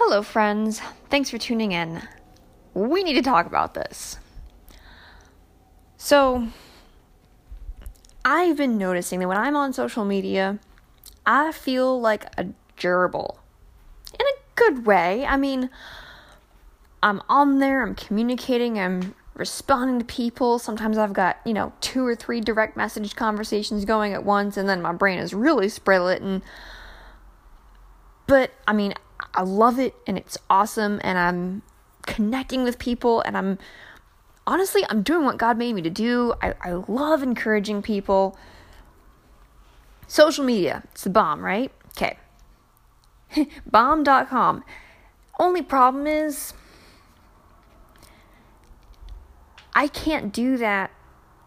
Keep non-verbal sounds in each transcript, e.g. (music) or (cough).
Hello, friends. Thanks for tuning in. We need to talk about this. So, I've been noticing that when I'm on social media, I feel like a gerbil. In a good way. I mean, I'm on there, I'm communicating, I'm responding to people. Sometimes I've got, you know, two or three direct message conversations going at once, and then my brain is really spread and but I mean, I love it and it's awesome and I'm connecting with people and I'm honestly I'm doing what God made me to do. I, I love encouraging people. Social media, it's the bomb, right? Okay. (laughs) bomb.com. Only problem is I can't do that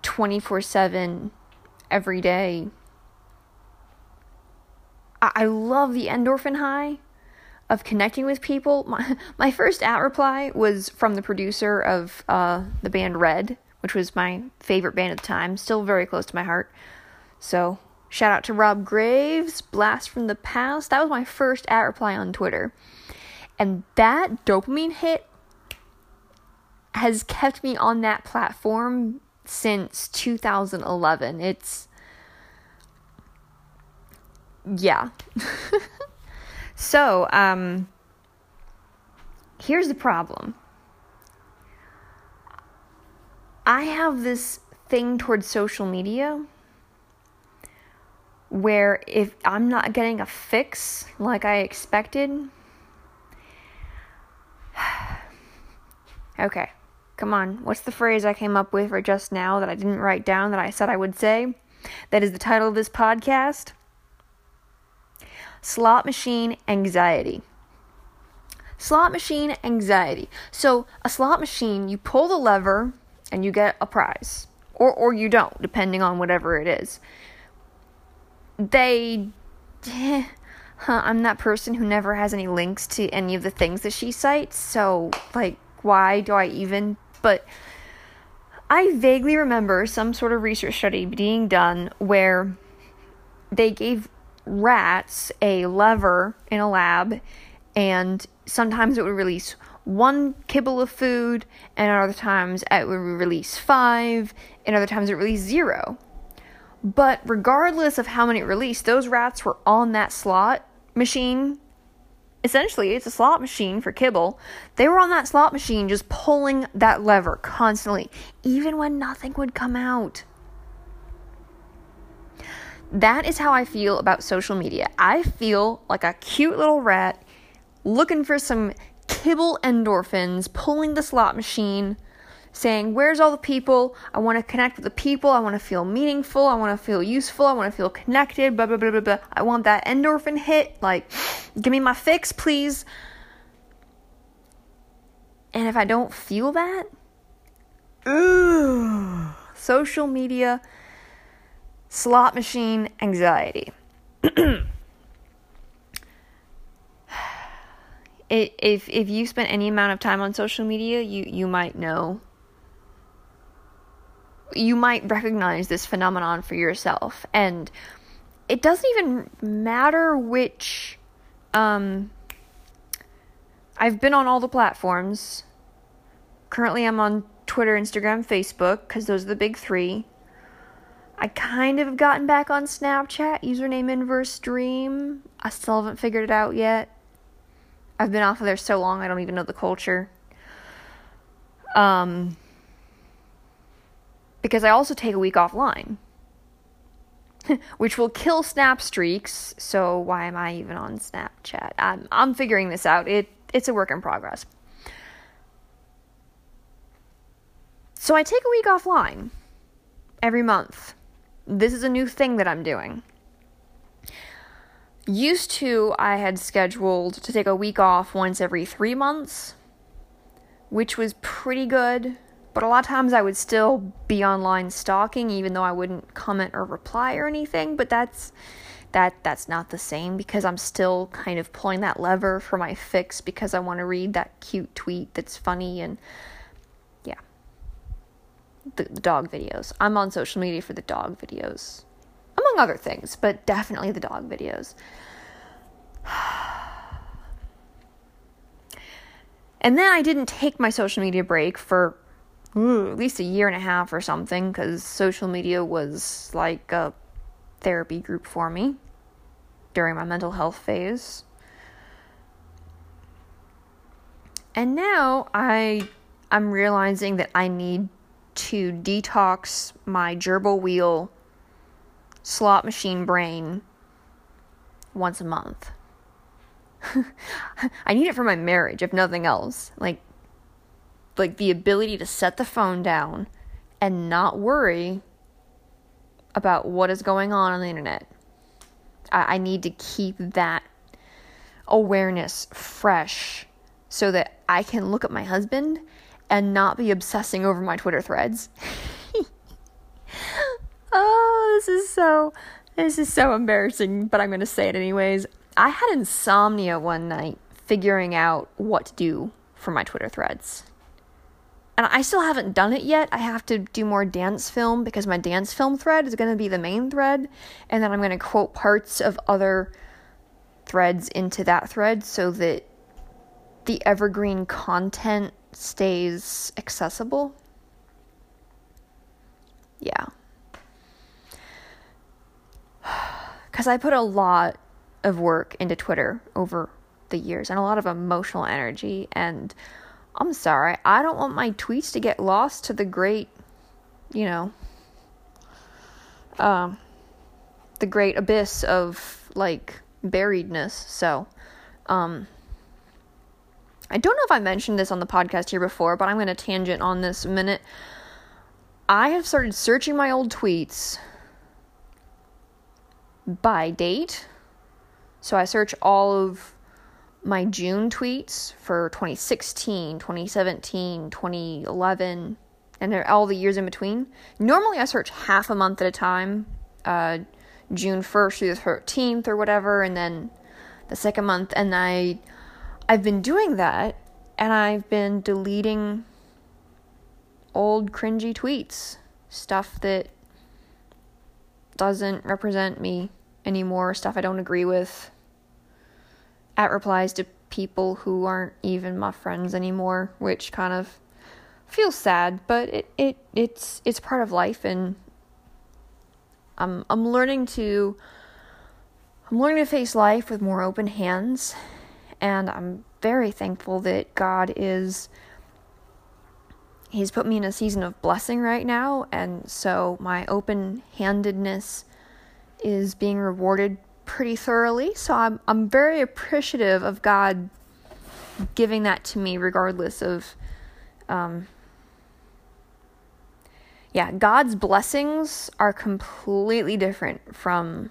24 7 every day. I-, I love the endorphin high of connecting with people. My, (laughs) my first at reply was from the producer of uh, the band Red, which was my favorite band at the time, still very close to my heart. So, shout out to Rob Graves, Blast from the Past. That was my first at reply on Twitter. And that dopamine hit has kept me on that platform since 2011. It's yeah. (laughs) so, um here's the problem. I have this thing towards social media where if I'm not getting a fix like I expected, (sighs) okay. Come on, what's the phrase I came up with for just now that I didn't write down that I said I would say? That is the title of this podcast Slot Machine Anxiety. Slot machine anxiety. So, a slot machine, you pull the lever and you get a prize. Or, or you don't, depending on whatever it is. They. (laughs) huh, I'm that person who never has any links to any of the things that she cites, so, like, why do I even but I vaguely remember some sort of research study being done where they gave rats a lever in a lab, and sometimes it would release one kibble of food, and other times it would release five, and other times it released zero. But regardless of how many it released, those rats were on that slot machine essentially it's a slot machine for kibble. They were on that slot machine just pulling that lever constantly, even when nothing would come out. That is how I feel about social media. I feel like a cute little rat looking for some kibble endorphins, pulling the slot machine saying, Where's all the people? I want to connect with the people. I want to feel meaningful. I want to feel useful. I want to feel connected. Blah, blah, blah, blah, blah. I want that endorphin hit. Like, give me my fix, please. And if I don't feel that, ooh, social media, slot machine anxiety. (clears throat) if if you spent any amount of time on social media, you you might know you might recognize this phenomenon for yourself. And it doesn't even matter which. Um, I've been on all the platforms. Currently, I'm on Twitter, Instagram, Facebook, because those are the big three. I kind of have gotten back on Snapchat, username Inverse Dream. I still haven't figured it out yet. I've been off of there so long, I don't even know the culture. Um, because I also take a week offline, (laughs) which will kill snap streaks. So why am I even on Snapchat? I'm I'm figuring this out. It it's a work in progress. So I take a week offline every month. This is a new thing that I'm doing. Used to, I had scheduled to take a week off once every three months, which was pretty good but a lot of times I would still be online stalking even though I wouldn't comment or reply or anything, but that's that that's not the same because I'm still kind of pulling that lever for my fix because I want to read that cute tweet that's funny and. The, the dog videos. I'm on social media for the dog videos. Among other things, but definitely the dog videos. (sighs) And then I didn't take my social media break for ooh, at least a year and a half or something because social media was like a therapy group for me during my mental health phase. And now I I'm realizing that I need to detox my gerbil wheel slot machine brain once a month. (laughs) I need it for my marriage, if nothing else. Like, like the ability to set the phone down and not worry about what is going on on the internet. I, I need to keep that awareness fresh so that I can look at my husband and not be obsessing over my Twitter threads. (laughs) oh, this is so this is so embarrassing, but I'm going to say it anyways. I had insomnia one night figuring out what to do for my Twitter threads. And I still haven't done it yet. I have to do more dance film because my dance film thread is going to be the main thread. And then I'm going to quote parts of other threads into that thread so that the evergreen content stays accessible. Yeah. (sighs) Because I put a lot of work into Twitter over the years and a lot of emotional energy. And I'm sorry, I don't want my tweets to get lost to the great, you know, um, the great abyss of like buriedness. So, um, I don't know if I mentioned this on the podcast here before, but I'm going to tangent on this a minute. I have started searching my old tweets by date so I search all of my June tweets for 2016, 2017, 2011, and all the years in between. Normally I search half a month at a time, uh, June 1st through the 13th or whatever, and then the second month. And I, I've been doing that, and I've been deleting old cringy tweets, stuff that doesn't represent me anymore, stuff I don't agree with. At replies to people who aren't even my friends anymore, which kind of feels sad, but it, it it's it's part of life and I'm I'm learning to I'm learning to face life with more open hands and I'm very thankful that God is He's put me in a season of blessing right now, and so my open handedness is being rewarded pretty thoroughly. So I'm I'm very appreciative of God giving that to me regardless of um yeah, God's blessings are completely different from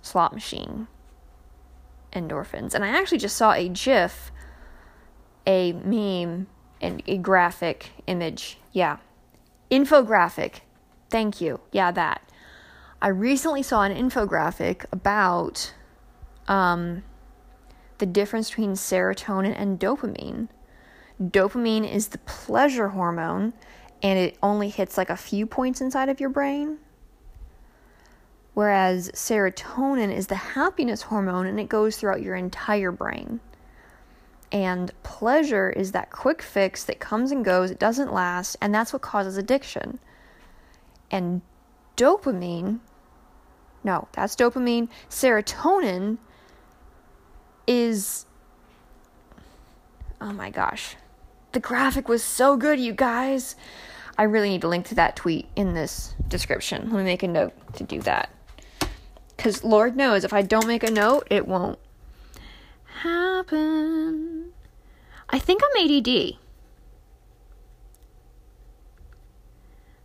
slot machine endorphins. And I actually just saw a GIF, a meme, and a graphic image. Yeah. Infographic. Thank you. Yeah, that. I recently saw an infographic about um, the difference between serotonin and dopamine. Dopamine is the pleasure hormone and it only hits like a few points inside of your brain. Whereas serotonin is the happiness hormone and it goes throughout your entire brain. And pleasure is that quick fix that comes and goes, it doesn't last, and that's what causes addiction. And dopamine no, that's dopamine. Serotonin is. Oh my gosh. The graphic was so good, you guys. I really need to link to that tweet in this description. Let me make a note to do that. Because Lord knows, if I don't make a note, it won't happen. I think I'm ADD.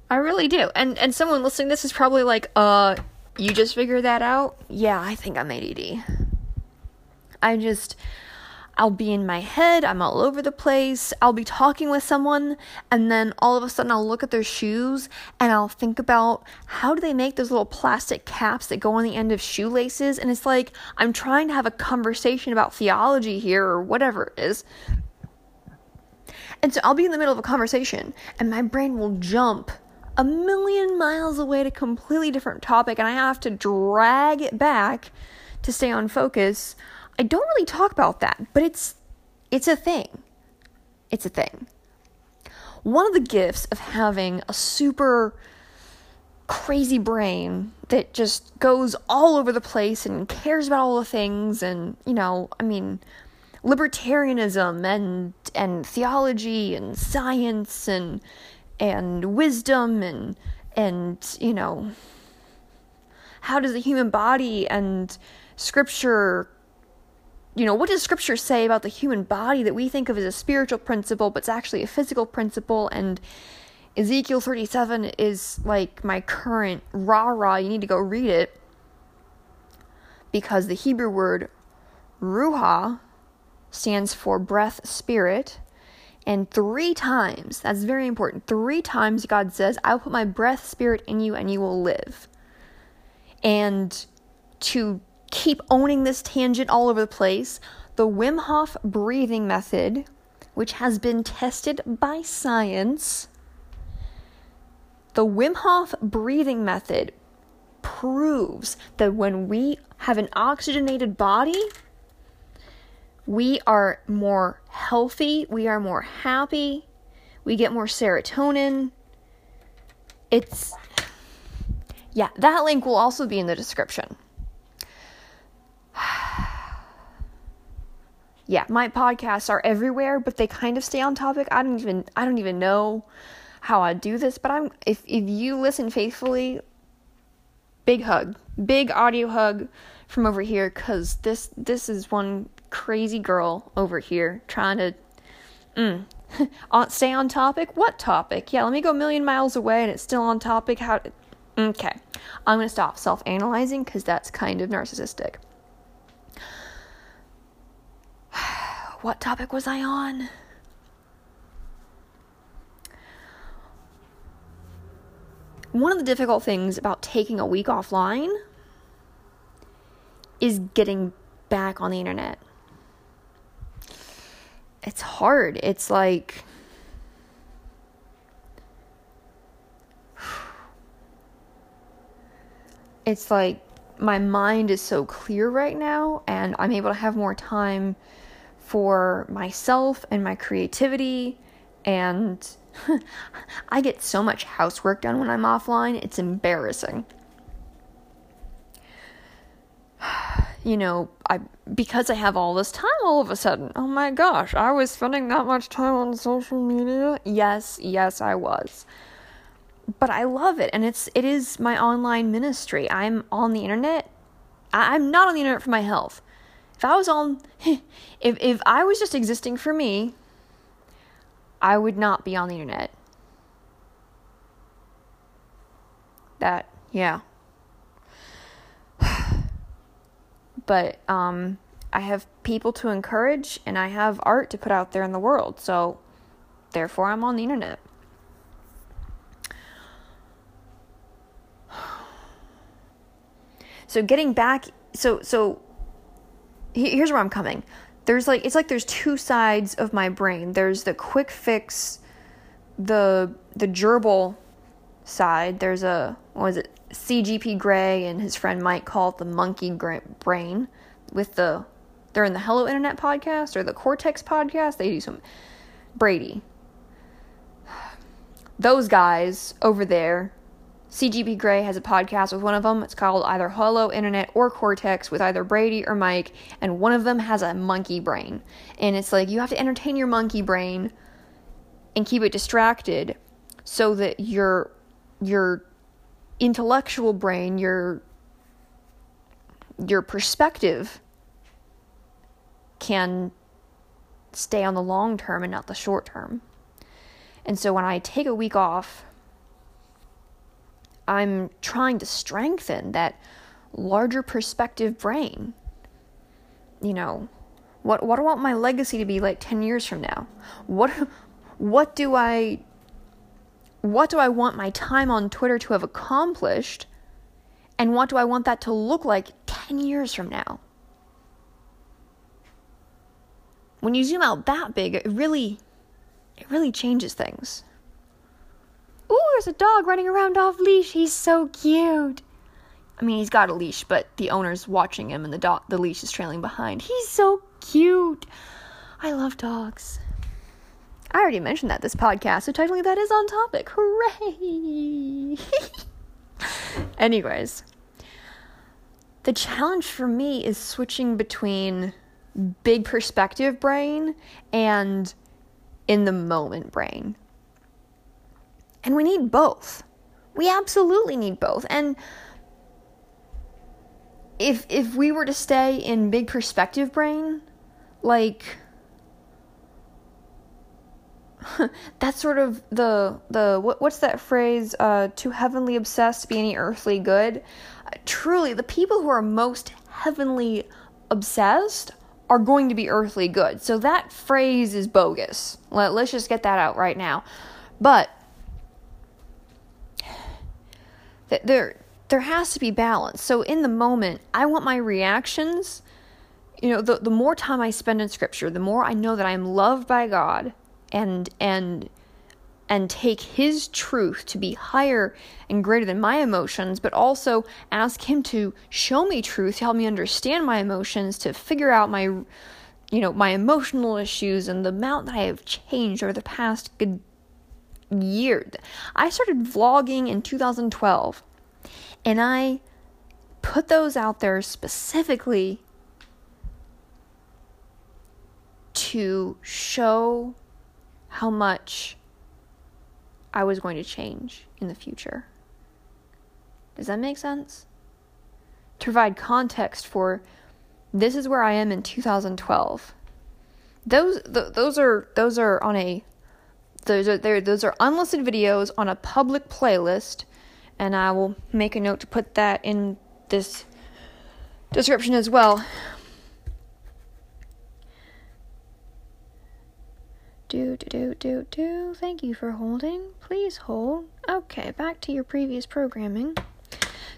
I really do. And and someone listening this is probably like, uh, you just figured that out? Yeah, I think I'm ADD. I just, I'll be in my head, I'm all over the place. I'll be talking with someone, and then all of a sudden I'll look at their shoes and I'll think about how do they make those little plastic caps that go on the end of shoelaces? And it's like I'm trying to have a conversation about theology here or whatever it is. And so I'll be in the middle of a conversation, and my brain will jump a million miles away to a completely different topic and I have to drag it back to stay on focus. I don't really talk about that, but it's it's a thing. it's a thing. One of the gifts of having a super crazy brain that just goes all over the place and cares about all the things and, you know, I mean, libertarianism and and theology and science and and wisdom and and you know how does the human body and scripture you know what does scripture say about the human body that we think of as a spiritual principle but it's actually a physical principle and Ezekiel 37 is like my current rah rah you need to go read it because the Hebrew word ruach stands for breath, spirit. And three times, that's very important, three times God says, I will put my breath, spirit in you and you will live. And to keep owning this tangent all over the place, the Wim Hof breathing method, which has been tested by science, the Wim Hof breathing method proves that when we have an oxygenated body, we are more healthy, we are more happy, we get more serotonin. It's, yeah, that link will also be in the description. (sighs) yeah, my podcasts are everywhere, but they kind of stay on topic. I don't even I don't even know how I do this, but I'm if if you listen faithfully, big hug, big audio hug from over here cuz this this is one crazy girl over here trying to mm, (laughs) stay on topic. What topic? Yeah, let me go a million miles away and it's still on topic. How? Okay, I'm gonna stop self-analyzing because that's kind of narcissistic. What topic was I on? One of the difficult things about taking a week offline is getting back on the internet it's hard. It's like (sighs) it's like my mind is so clear right now and I'm able to have more time for myself and my creativity and (laughs) I get so much housework done when I'm offline. It's embarrassing. (sighs) you know, I because I have all this time all of a sudden. Oh my gosh, I was spending that much time on social media. Yes, yes, I was. But I love it and it's it is my online ministry. I'm on the internet. I'm not on the internet for my health. If I was on (laughs) if if I was just existing for me, I would not be on the internet. That yeah. (sighs) but um, I have people to encourage and I have art to put out there in the world. So, therefore, I'm on the internet. (sighs) So, getting back, so, so here's where I'm coming. There's like, it's like there's two sides of my brain. There's the quick fix, the, the gerbil side. There's a, what was it? CGP Grey and his friend Myke call it the monkey brain with the they're in the Hello Internet podcast or the Cortex podcast. They do some Brady. (sighs) Those guys over there, CGP Grey has a podcast with one of them. It's called either Hello Internet or Cortex with either Brady or Myke, and one of them has a monkey brain. And it's like you have to entertain your monkey brain and keep it distracted so that your your intellectual brain, your your perspective can stay on the long term and not the short term. And so when I take a week off, I'm trying to strengthen that larger perspective brain. You know, what what do I want my legacy to be like 10 years from now? What what do I what do I want my time on Twitter to have accomplished? And what do I want that to look like 10 years from now? When you zoom out that big, it really it really changes things. Ooh, there's a dog running around off leash. He's so cute. I mean, he's got a leash, but the owner's watching him and the the leash is trailing behind. He's so cute. I love dogs. I already mentioned that this podcast, so technically that is on topic. Hooray! (laughs) Anyways, the challenge for me is switching between big perspective brain and in the moment brain. And we need both. We absolutely need both. And if if we were to stay in big perspective brain, like (laughs) that's sort of the the what, what's that phrase uh too heavenly obsessed to be any earthly good uh, truly the people who are most heavenly obsessed are going to be earthly good so that phrase is bogus Let, let's just get that out right now but there there has to be balance. So in the moment i want my reactions you know the, the more time i spend in scripture the more i know that i am loved by god and and and take his truth to be higher and greater than my emotions, but also ask him to show me truth, to help me understand my emotions, to figure out my you know, my emotional issues and the amount that I have changed over the past good year. I started vlogging in 2012 and I put those out there specifically to show how much I was going to change in the future. Does that make sense? To provide context for this is where I am in 2012. Those th- those are those are on a those are those are unlisted videos on a public playlist, and I will make a note to put that in this description as well. Do, do, do, do, do. Thank you for holding. Please hold. Okay, back to your previous programming.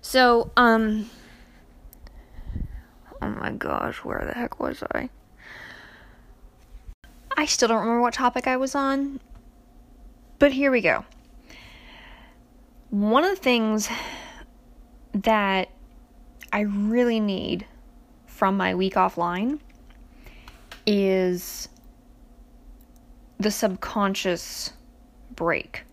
So, um. Oh my gosh, where the heck was I? I still don't remember what topic I was on. But here we go. One of the things that I really need from my week offline is the subconscious break.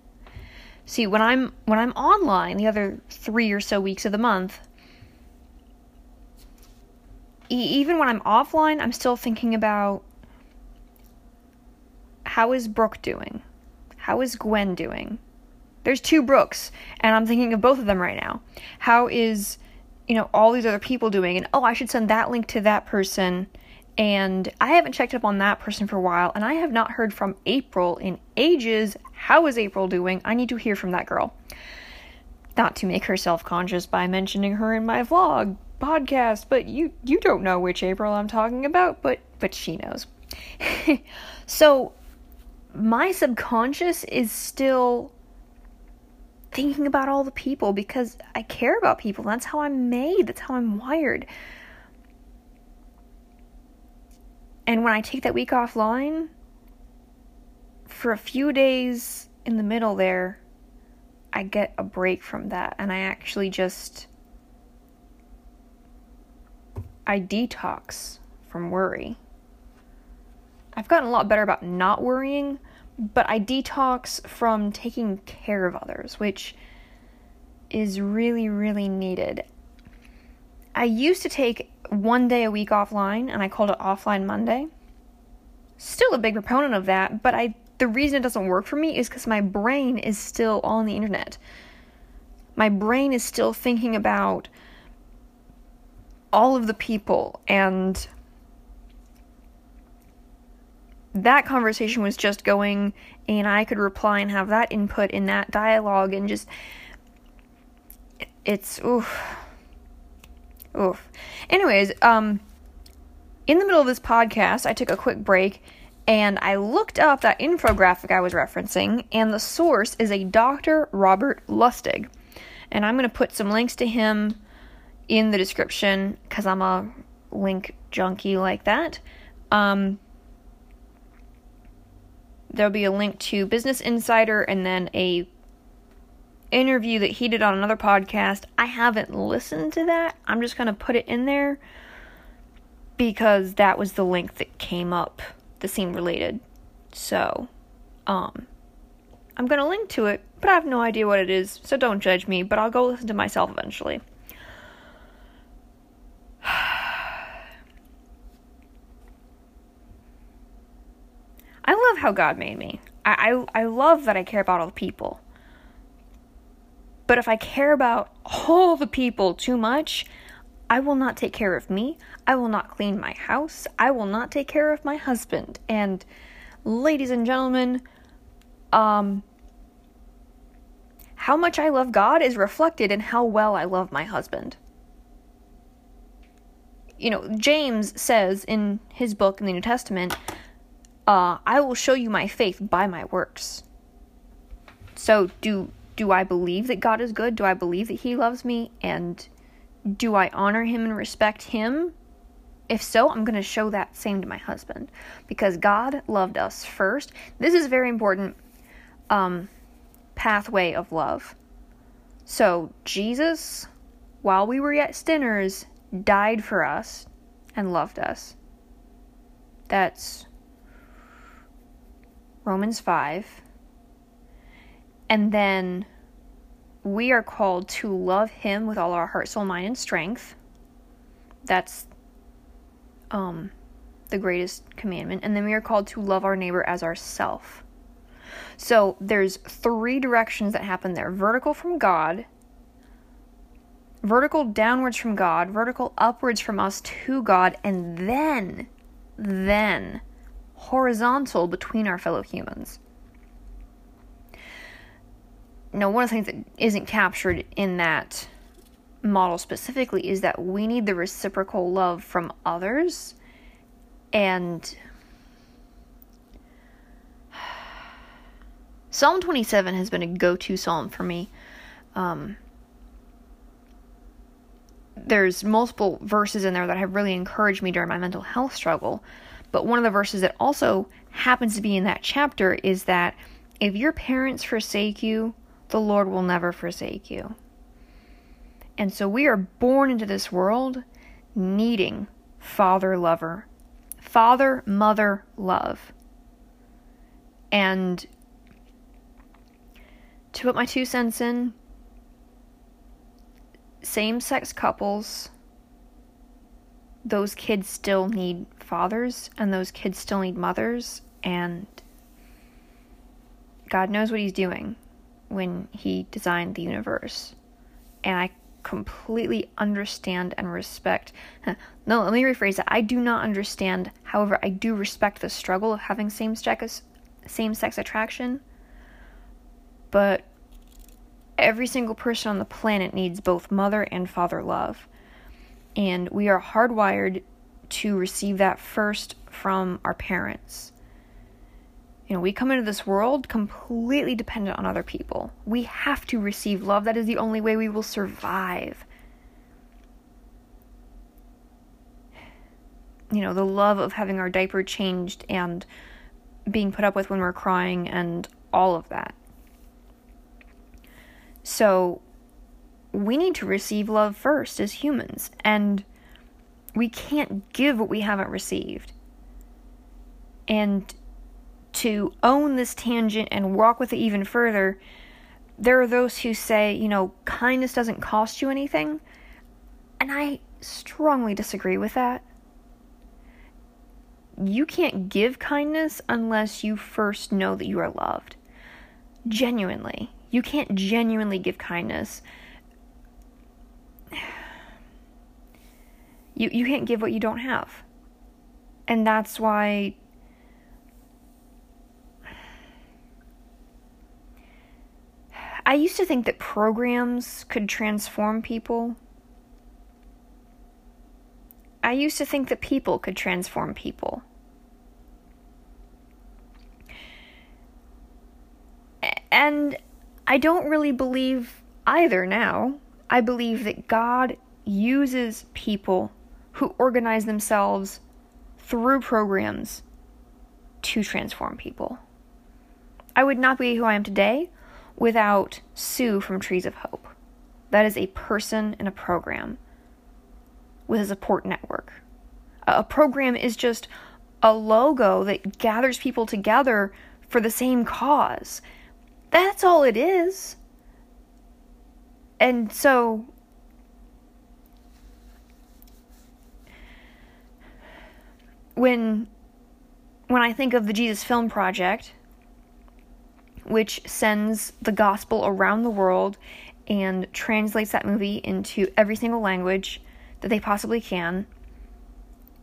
See, when I'm when I'm online the other 3 or so weeks of the month, even when I'm offline, I'm still thinking about how is Brooke doing? How is Gwen doing? There's two Brooks, and I'm thinking of both of them right now. How is, you know, all these other people doing? And oh, I should send that link to that person and I haven't checked up on that person for a while, and I have not heard from April in ages. How is April doing? I need to hear from that girl. Not to make her self conscious by mentioning her in my vlog podcast, but you you don't know which April I'm talking about, but but she knows. (laughs) so my subconscious is still thinking about all the people because I care about people. That's how I'm made. That's how I'm wired. And when I take that week offline, for a few days in the middle there, I get a break from that and I actually just I detox from worry. I've gotten a lot better about not worrying, but I detox from taking care of others, which is really, really needed. I used to take one day a week offline and I called it offline Monday. Still a big proponent of that, but I the reason it doesn't work for me is cuz my brain is still on the internet. My brain is still thinking about all of the people and that conversation was just going and I could reply and have that input in that dialogue and just it's oof Oof. Anyways, um, in the middle of this podcast, I took a quick break and I looked up that infographic I was referencing, and the source is a Dr. Robert Lustig. And I'm going to put some links to him in the description because I'm a link junkie like that. Um, there'll be a link to Business Insider and then a interview that he did on another podcast. I haven't listened to that. I'm just going to put it in there because that was the link that came up that seemed related. So, Um, I'm going to link to it, but I have no idea what it is, so don't judge me, but I'll go listen to myself eventually. (sighs) (sighs) I love how God made me. I, I, I love that I care about all the people. But if I care about all the people too much, I will not take care of me. I will not clean my house. I will not take care of my husband. And ladies and gentlemen, um how much I love God is reflected in how well I love my husband. You know, James says in his book in the New Testament, uh, I will show you my faith by my works. So do do I believe that God is good? Do I believe that he loves me and do I honor him and respect him? If so, I'm going to show that same to my husband because God loved us first. This is a very important um, pathway of love. So, Jesus, while we were yet sinners, died for us and loved us. That's Romans 5. And then we are called to love him with all our heart, soul, mind, and strength. That's um the greatest commandment. And then we are called to love our neighbor as ourself. So there's three directions that happen there. Vertical from God, vertical downwards from God, vertical upwards from us to God, and then then horizontal between our fellow humans. Now, one of the things that isn't captured in that model specifically is that we need the reciprocal love from others and (sighs) Psalm 27 has been a go to psalm for me. Um, there's multiple verses in there that have really encouraged me during my mental health struggle. But one of the verses that also happens to be in that chapter is that if your parents forsake you, the Lord will never forsake you. And so we are born into this world needing father lover, father mother love. And to put my two cents in, same sex couples, those kids still need fathers and those kids still need mothers, and God knows what He's doing when He designed the universe. And I completely understand and respect. (laughs) No, let me rephrase that. I do not understand. However, I do respect the struggle of having same sex same sex attraction. But every single person on the planet needs both mother and father love. And we are hardwired to receive that first from our parents. You know, we come into this world completely dependent on other people. We have to receive love. That is the only way we will survive. You know, the love of having our diaper changed and being put up with when we're crying and all of that. So, we need to receive love first as humans. And we can't give what we haven't received. And to own this tangent and walk with it even further, there are those who say, you know, kindness doesn't cost you anything. And I strongly disagree with that. You can't give kindness unless you first know that you are loved. Genuinely. You can't genuinely give kindness. You you can't give what you don't have. And that's why I used to think that programs could transform people. I used to think that people could transform people. And I don't really believe either now. I believe that God uses people who organize themselves through programs to transform people. I would not be who I am today without Sue from Trees of Hope. That is a person in a program with a support network. A program is just a logo that gathers people together for the same cause. That's all it is. And so when when I think of the Jesus Film Project, which sends the gospel around the world and translates that movie into every single language that they possibly can,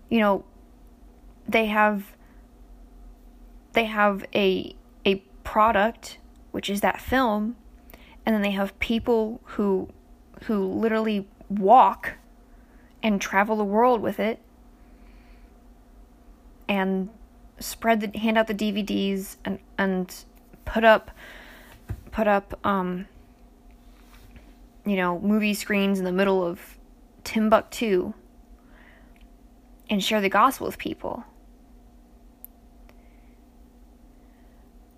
you know, they have they have a a product which is that film and then they have people who who literally walk and travel the world with it and spread the hand out the DVDs and and put up put up um you know movie screens in the middle of Timbuktu and share the gospel with people.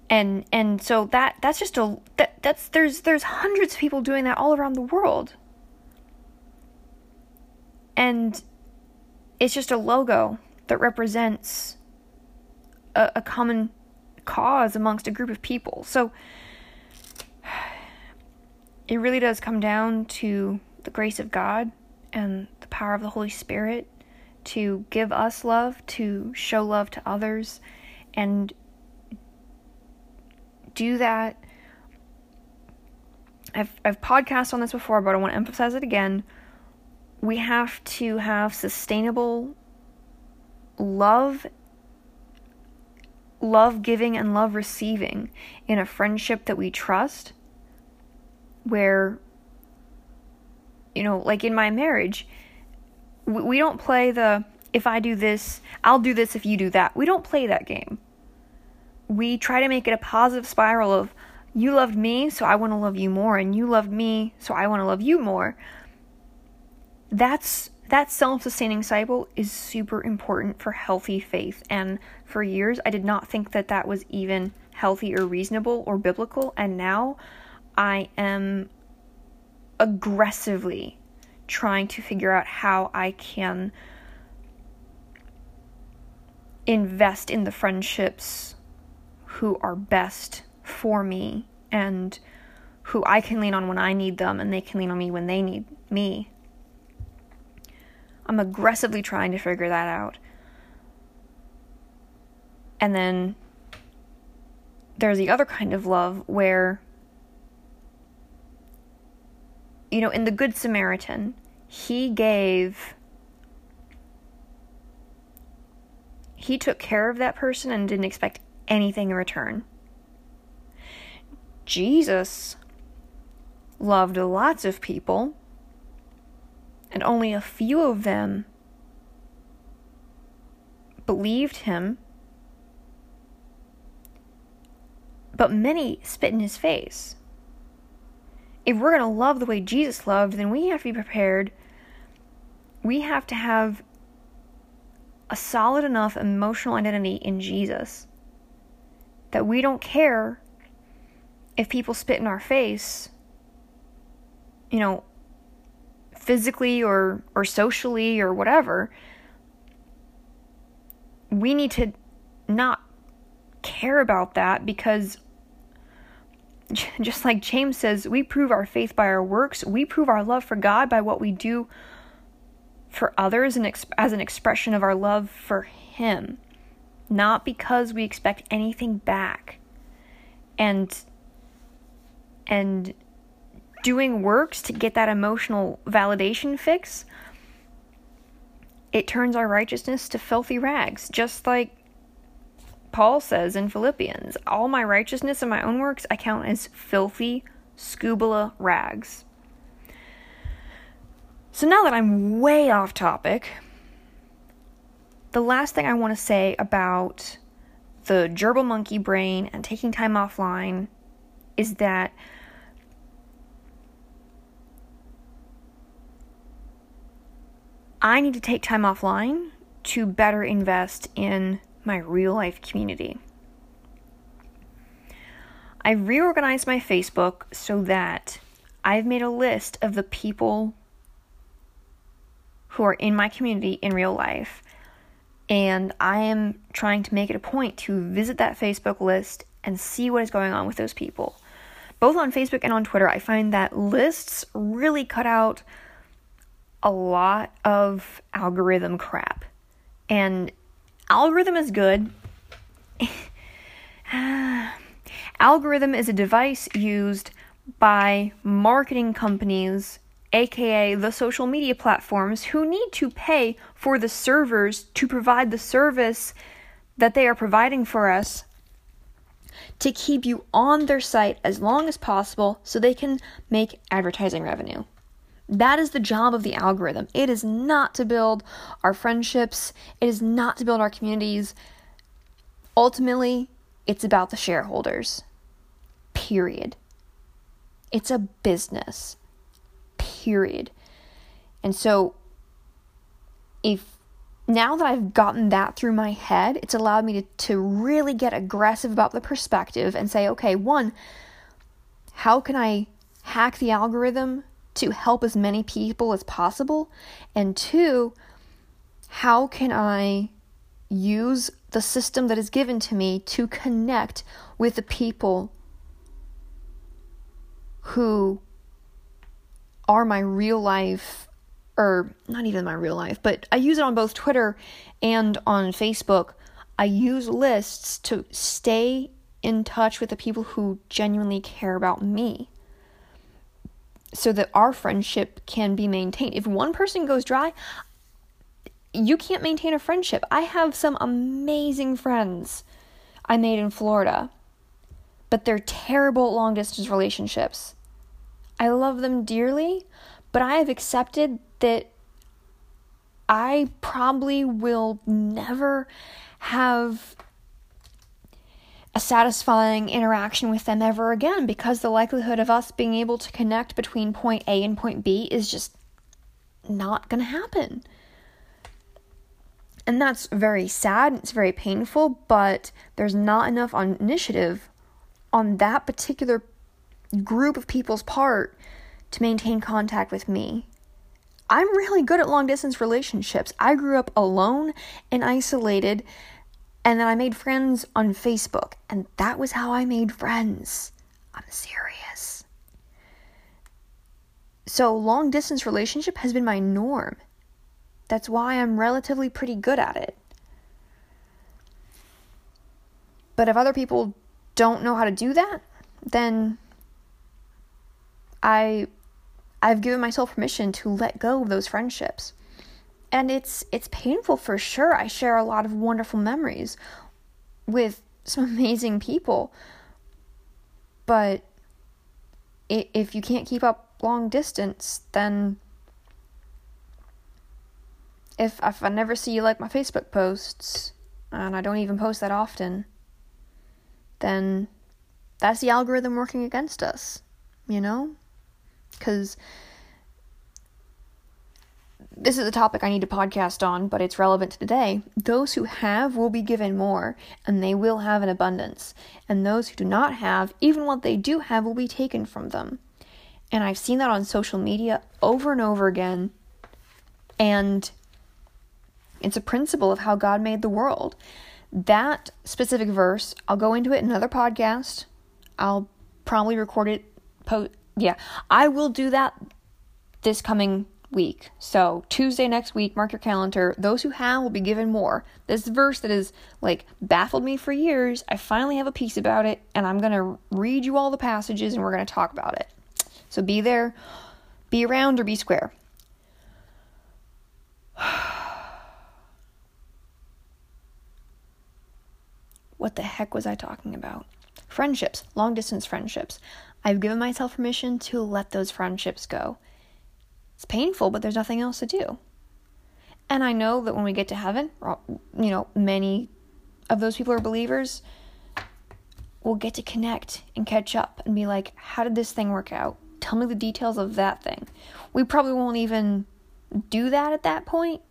And and so that that's just a that that's there's there's hundreds of people doing that all around the world. And it's just a logo that represents a, a common cause amongst a group of people. So (sighs) it really does come down to the grace of God and the power of the Holy Spirit to give us love, to show love to others, and do that. I've, I've podcast on this before, but I want to emphasize it again. We have to have sustainable love love giving and love receiving in a friendship that we trust where you know like in my marriage we, don't play the if i do this i'll do this if you do that. We don't play that game. We try to make it a positive spiral of you loved me so i want to love you more and you loved me so i want to love you more. That's that self sustaining cycle is super important for healthy faith. And for years, I did not think that that was even healthy or reasonable or biblical. And now I am aggressively trying to figure out how I can invest in the friendships who are best for me and who I can lean on when I need them and they can lean on me when they need me. I'm aggressively trying to figure that out. And then there's the other kind of love where, you know, in the Good Samaritan, he gave, he took care of that person and didn't expect anything in return. Jesus loved lots of people and only a few of them believed him, but many spit in his face. If we're going to love the way Jesus loved, then we have to be prepared. We have to have a solid enough emotional identity in Jesus that we don't care if people spit in our face, you know, physically or or socially or whatever we need to not care about that because (laughs) just like James says, we prove our faith by our works. We prove our love for God by what we do for others and as an expression of our love for Him, not because we expect anything back. And and doing works to get that emotional validation fix, it turns our righteousness to filthy rags, just like Paul says in Philippians All my righteousness and my own works I count as filthy scubala rags. So now that I'm way off topic, the last thing I want to say about the gerbil monkey brain and taking time offline is that I need to take time offline to better invest in my real life community. I've reorganized my Facebook so that I've made a list of the people who are in my community in real life. And I am trying to make it a point to visit that Facebook list and see what is going on with those people. Both on Facebook and on Twitter, I find that lists really cut out a lot of algorithm crap. And algorithm is good. (laughs) Ah. algorithm is a device used by marketing companies, aka the social media platforms, who need to pay for the servers to provide the service that they are providing for us to keep you on their site as long as possible so they can make advertising revenue. That is the job of the algorithm. It is not to build our friendships, it is not to build our communities. Ultimately, it's about the shareholders. Period. It's a business. Period. And so, if now that I've gotten that through my head, it's allowed me to, to really get aggressive about the perspective and say, okay, one, how can I hack the algorithm to help as many people as possible? And two, how can I use the system that is given to me to connect with the people who are my real life or not even my real life, but I use it on both Twitter and on Facebook. I use lists to stay in touch with the people who genuinely care about me so that our friendship can be maintained. If one person goes dry, you can't maintain a friendship. I have some amazing friends I made in Florida, but they're terrible long distance relationships. I love them dearly, but I have accepted that I probably will never have a satisfying interaction with them ever again because the likelihood of us being able to connect between point A and point B is just not going to happen. And that's very sad, it's very painful, but there's not enough initiative on that particular group of people's part to maintain contact with me. I'm really good at long distance relationships. I grew up alone and isolated and then I made friends on Facebook, and that was how I made friends. I'm serious. So, long distance relationship has been my norm. That's why I'm relatively pretty good at it. But if other people don't know how to do that, then I I've given myself permission to let go of those friendships and it's it's painful for sure. I share a lot of wonderful memories with some (laughs) amazing people. But if you can't keep up long distance, then if if I never see you like my Facebook posts and I don't even post that often, then that's the algorithm working against us, you know? Cuz this is a topic I need to podcast on, but it's relevant to today. Those who have will be given more, and they will have an abundance. And those who do not have, even what they do have, will be taken from them. And I've seen that on social media over and over again. And it's a principle of how God made the world. That specific verse, I'll go into it in another podcast. I'll probably record it. Po- yeah, I will do that this coming week. So, Tuesday next week, mark your calendar. Those who have will be given more. This verse that has like baffled me for years, I finally have a piece about it, and I'm going to read you all the passages and we're going to talk about it. So, be there, be around, or be square. (sighs) what the heck was I talking about? Friendships, long distance friendships. I've given myself permission to let those friendships go. It's painful, but there's nothing else to do. And I know that when we get to heaven, you know, many of those people who are believers will get to connect and catch up and be like, how did this thing work out? Tell me the details of that thing. We probably won't even do that at that point,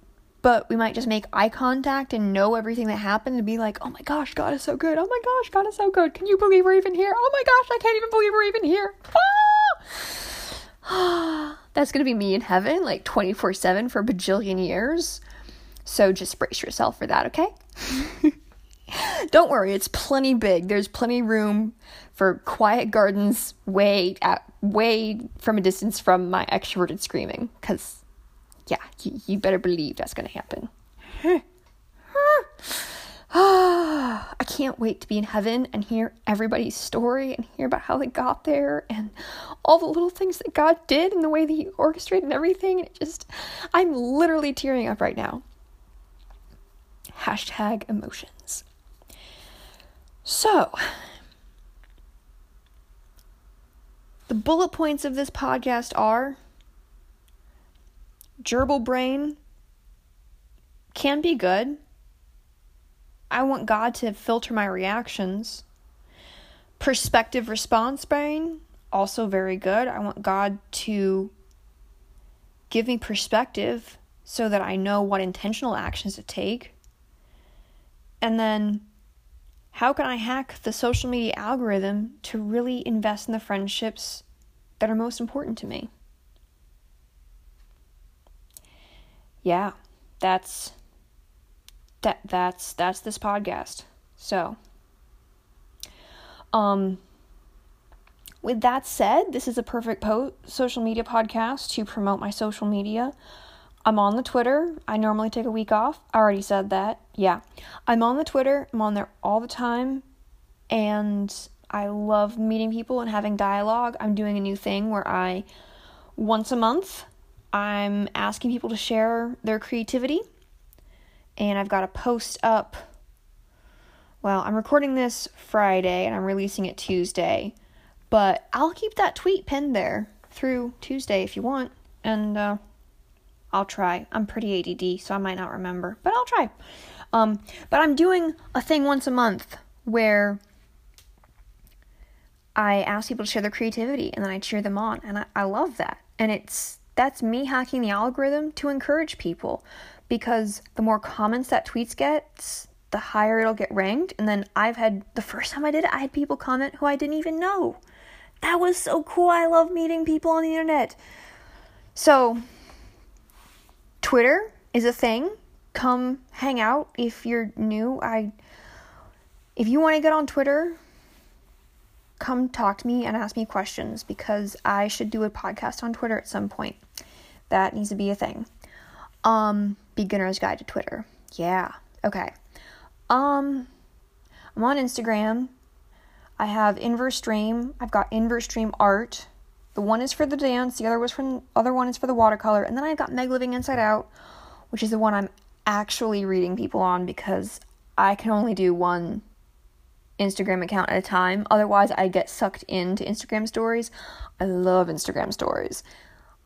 but we might just make eye contact and know everything that happened and be like, oh my gosh, God is so good. Oh my gosh, God is so good. Can you believe we're even here? Oh my gosh, I can't even believe we're even here. Ah! (sighs) (sighs) That's going to be me in heaven like 24 7 for a bajillion years. So just brace yourself for that, okay? (laughs) Don't worry, it's plenty big. There's plenty room for quiet gardens way at way from a distance from my extroverted screaming. Cause yeah, you, you better believe that's gonna happen. (laughs) (sighs) I can't wait to be in heaven and hear everybody's story and hear about how they got there and all the little things that God did and the way that He orchestrated everything. It just, I'm literally tearing up right now. Hashtag emotions. So, the bullet points of this podcast are gerbil brain can be good I want God to filter my reactions. Perspective response brain, also very good. I want God to give me perspective so that I know what intentional actions to take. And then, how can I hack the social media algorithm to really invest in the friendships that are most important to me? Yeah, that's that that's that's this podcast. So, um with that said, this is a perfect po- social media podcast to promote my social media. I'm on the Twitter. I normally take a week off. I already said that. Yeah. I'm on the Twitter. I'm on there all the time. And I love meeting people and having dialogue. I'm doing a new thing where I, once a month, I'm asking people to share their creativity and I've got a post up. Well, I'm recording this Friday and I'm releasing it Tuesday, but I'll keep that tweet pinned there through Tuesday if you want, and uh, I'll try. I'm pretty ADD, so I might not remember, but I'll try. Um, but I'm doing a thing once a month where I ask people to share their creativity and then I cheer them on, and I, I love that. And it's that's me hacking the algorithm to encourage people because the more comments that tweets gets, the higher it'll get ranked. And then I've had the first time I did it, I had people comment who I didn't even know. That was so cool. I love meeting people on the internet. So, Twitter is a thing. Come hang out if you're new. I if you want to get on Twitter, come talk to me and ask me questions because I should do a podcast on Twitter at some point. That needs to be a thing. Um beginner's guide to Twitter. Yeah. Okay. Um I'm on Instagram. I have Inverse Dream. I've got Inverse Dream Art. The one is for the dance, the other was from other one is for the watercolor, and then I've got Meg Living Inside Out, which is the one I'm actually reading people on because I can only do one Instagram account at a time. Otherwise, I get sucked into Instagram stories. I love Instagram stories.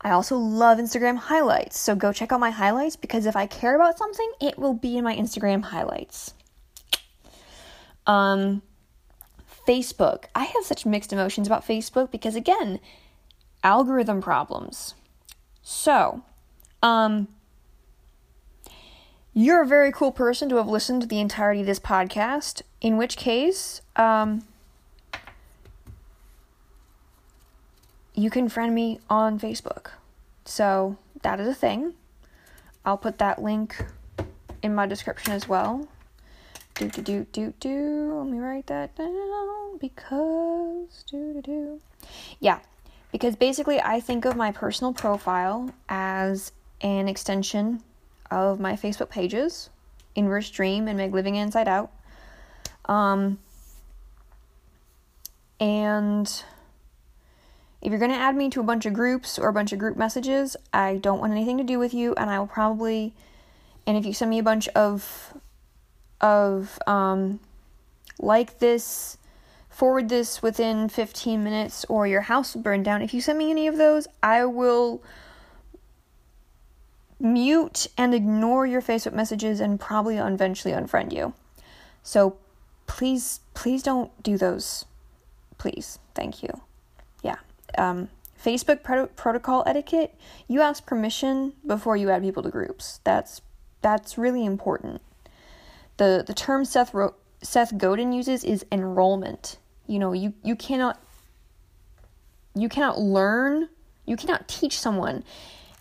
I also love Instagram highlights, so go check out my highlights because if I care about something, it will be in my Instagram highlights. Um, Facebook. I have such mixed emotions about Facebook because, again, algorithm problems. So, um, you're a very cool person to have listened to the entirety of this podcast, in which case, um, you can friend me on Facebook. So that is a thing. I'll put that link in my description as well. Do do do do do. Let me write that down because do do do. Yeah, because basically I think of my personal profile as an extension of my Facebook pages, Inverse Dream and Meg Living Inside Out. Um, and if you're going to add me to a bunch of groups or a bunch of group messages, I don't want anything to do with you, and I will probably. And if you send me a bunch of, of um, like this, forward this within 15 minutes, or your house will burn down. If you send me any of those, I will mute and ignore your Facebook messages and probably eventually unfriend you. So please, please don't do those. Please. Thank you um, Facebook pro- protocol etiquette, you ask permission before you add people to groups. That's that's really important. The the term Seth Ro- Seth Godin uses is enrollment. You know, you you cannot you cannot learn, you cannot teach someone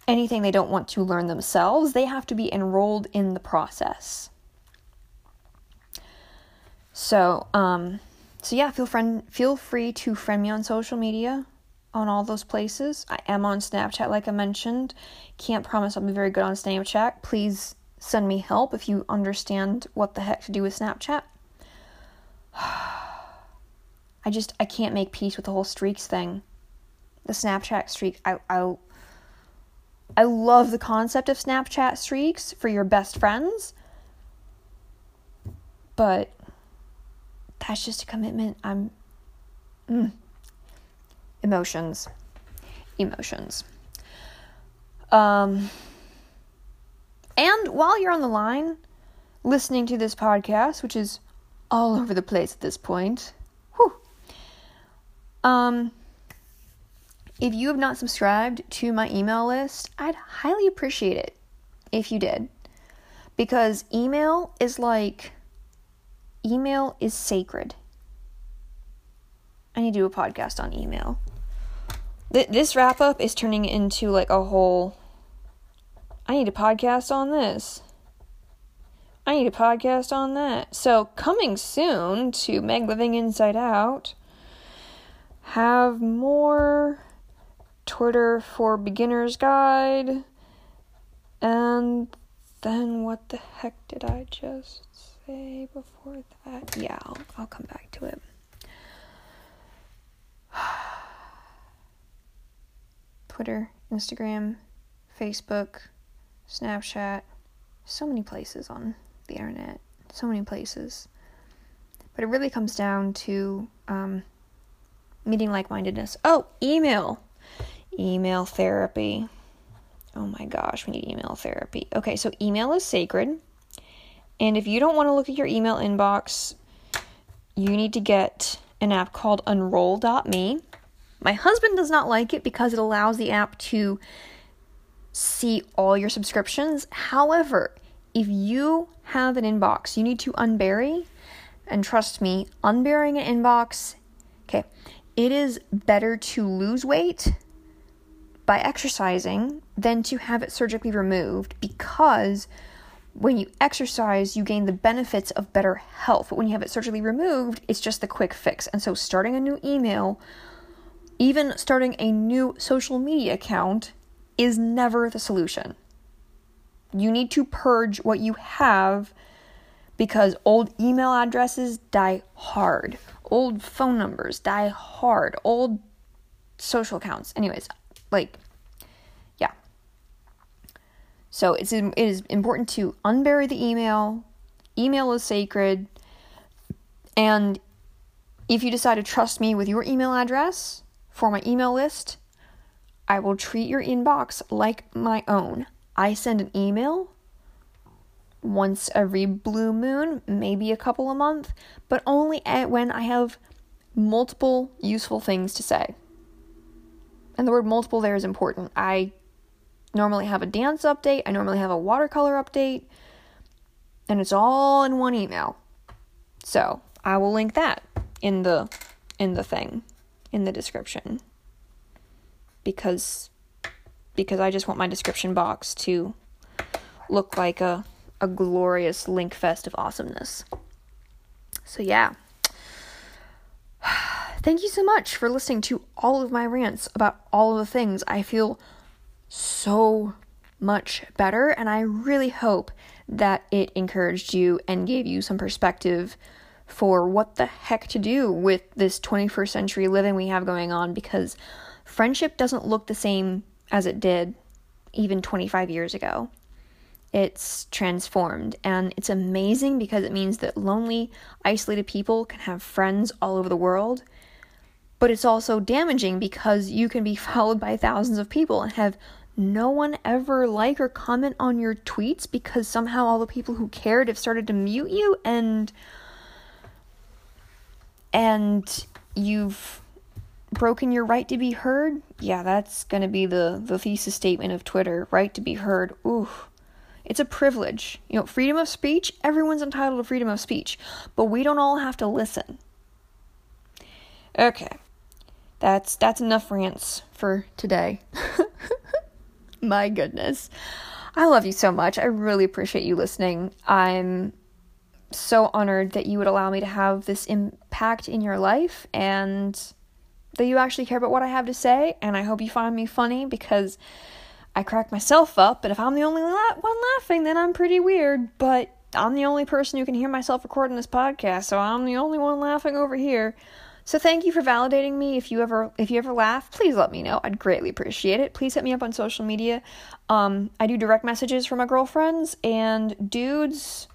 anything they don't want to learn themselves. They have to be enrolled in the process. So, um, so yeah, feel friend feel free to friend me on social media on all those places. I am on Snapchat, like I mentioned. Can't promise I'll be very good on Snapchat. Please send me help if you understand what the heck to do with Snapchat. (sighs) I just I can't make peace with the whole streaks thing. The Snapchat streak. I I I love the concept of Snapchat streaks for your best friends. But that's just a commitment. I'm mm. Emotions. Emotions. Um and while you're on the line listening to this podcast, which is all over the place at this point, whew, um, if you have not subscribed to my email list, I'd highly appreciate it if you did. Because email is like, email is sacred. I need to do a podcast on email. Th- this wrap up is turning into like a whole. I need a podcast on this. I need a podcast on that. So, coming soon to Meg Living Inside Out, have more Twitter for Beginners Guide. And then what the heck did I just say before that? Yeah, I'll, I'll come back to it. (sighs) Twitter, Instagram, Facebook, Snapchat, so many places on the internet, so many places. But it really comes down to um, meeting like mindedness. Oh, email email therapy. Oh my gosh, we need email therapy. Okay, so email is sacred. And if you don't want to look at your email inbox, you need to get an app called unroll.me. My husband does not like it because it allows the app to see all your subscriptions. However, if you have an inbox you need to unbury, and trust me, unburying an inbox, okay, it is better to lose weight by exercising than to have it surgically removed because when you exercise, you gain the benefits of better health. But when you have it surgically removed, it's just the quick fix. And so, starting a new email, even starting a new social media account, is never the solution. You need to purge what you have because old email addresses die hard, old phone numbers die hard, old social accounts. Anyways, like. So it's it is important to unbury the email. Email is sacred. And if you decide to trust me with your email address for my email list, I will treat your inbox like my own. I send an email once every blue moon, maybe a couple a month, but only when I have multiple useful things to say. And the word multiple there is important. I normally have a dance update, I normally have a watercolor update, and it's all in one email. So, I will link that in the in the thing in the description because because I just want my description box to look like a a glorious link fest of awesomeness. So yeah. (sighs) Thank you so much for listening to all of my rants about all of the things. I feel so much better, and I really hope that it encouraged you and gave you some perspective for what the heck to do with this 21st century living we have going on because friendship doesn't look the same as it did even 25 years ago. It's transformed, and it's amazing because it means that lonely, isolated people can have friends all over the world but it's also damaging because you can be (laughs) followed by thousands of people and have no one ever like or comment on your tweets because somehow all the people who cared have started to mute you and and you've broken your right to be heard? Yeah that's going to be the the thesis statement of twitter right to be heard. Ooh it's a privilege. You know freedom of speech everyone's entitled to freedom of speech but we don't all have to listen. Okay. That's that's enough rants for today. (laughs) My goodness. I love you so much. I really appreciate you listening. I'm so honored that you would allow me to have this impact in your life and that you actually care about what I have to say. And I hope you find me funny because I crack myself up. But if I'm the only la- one laughing, then I'm pretty weird. But I'm the only person who can hear myself recording this podcast, so I'm the only one laughing over here. So thank you for validating me. If you ever if you ever laugh, please let me know. I'd greatly appreciate it. Please hit me up on social media. Um, I do direct messages for my girlfriends and dudes.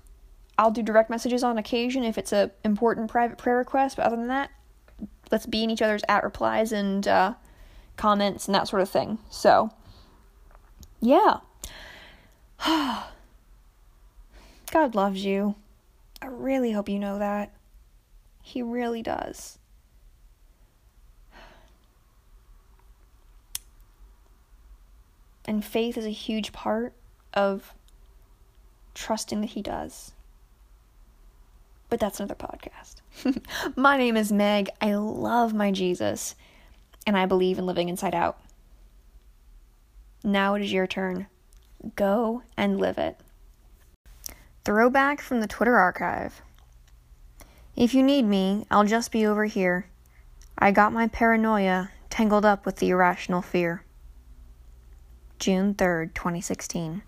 I'll do direct messages on occasion if it's a important private prayer request. But other than that, let's be in each other's at replies and uh, comments and that sort of thing. So, yeah. (sighs) God loves you. I really hope you know that. He really does. And faith is a huge part of trusting that He does but that's another podcast. (laughs) my name is Meg. I love my Jesus, and I believe in living inside out. Now it is your turn. Go and live it. Throwback from the Twitter archive. If you need me, I'll just be over here. I got my paranoia tangled up with the irrational fear. June 3rd, 2016.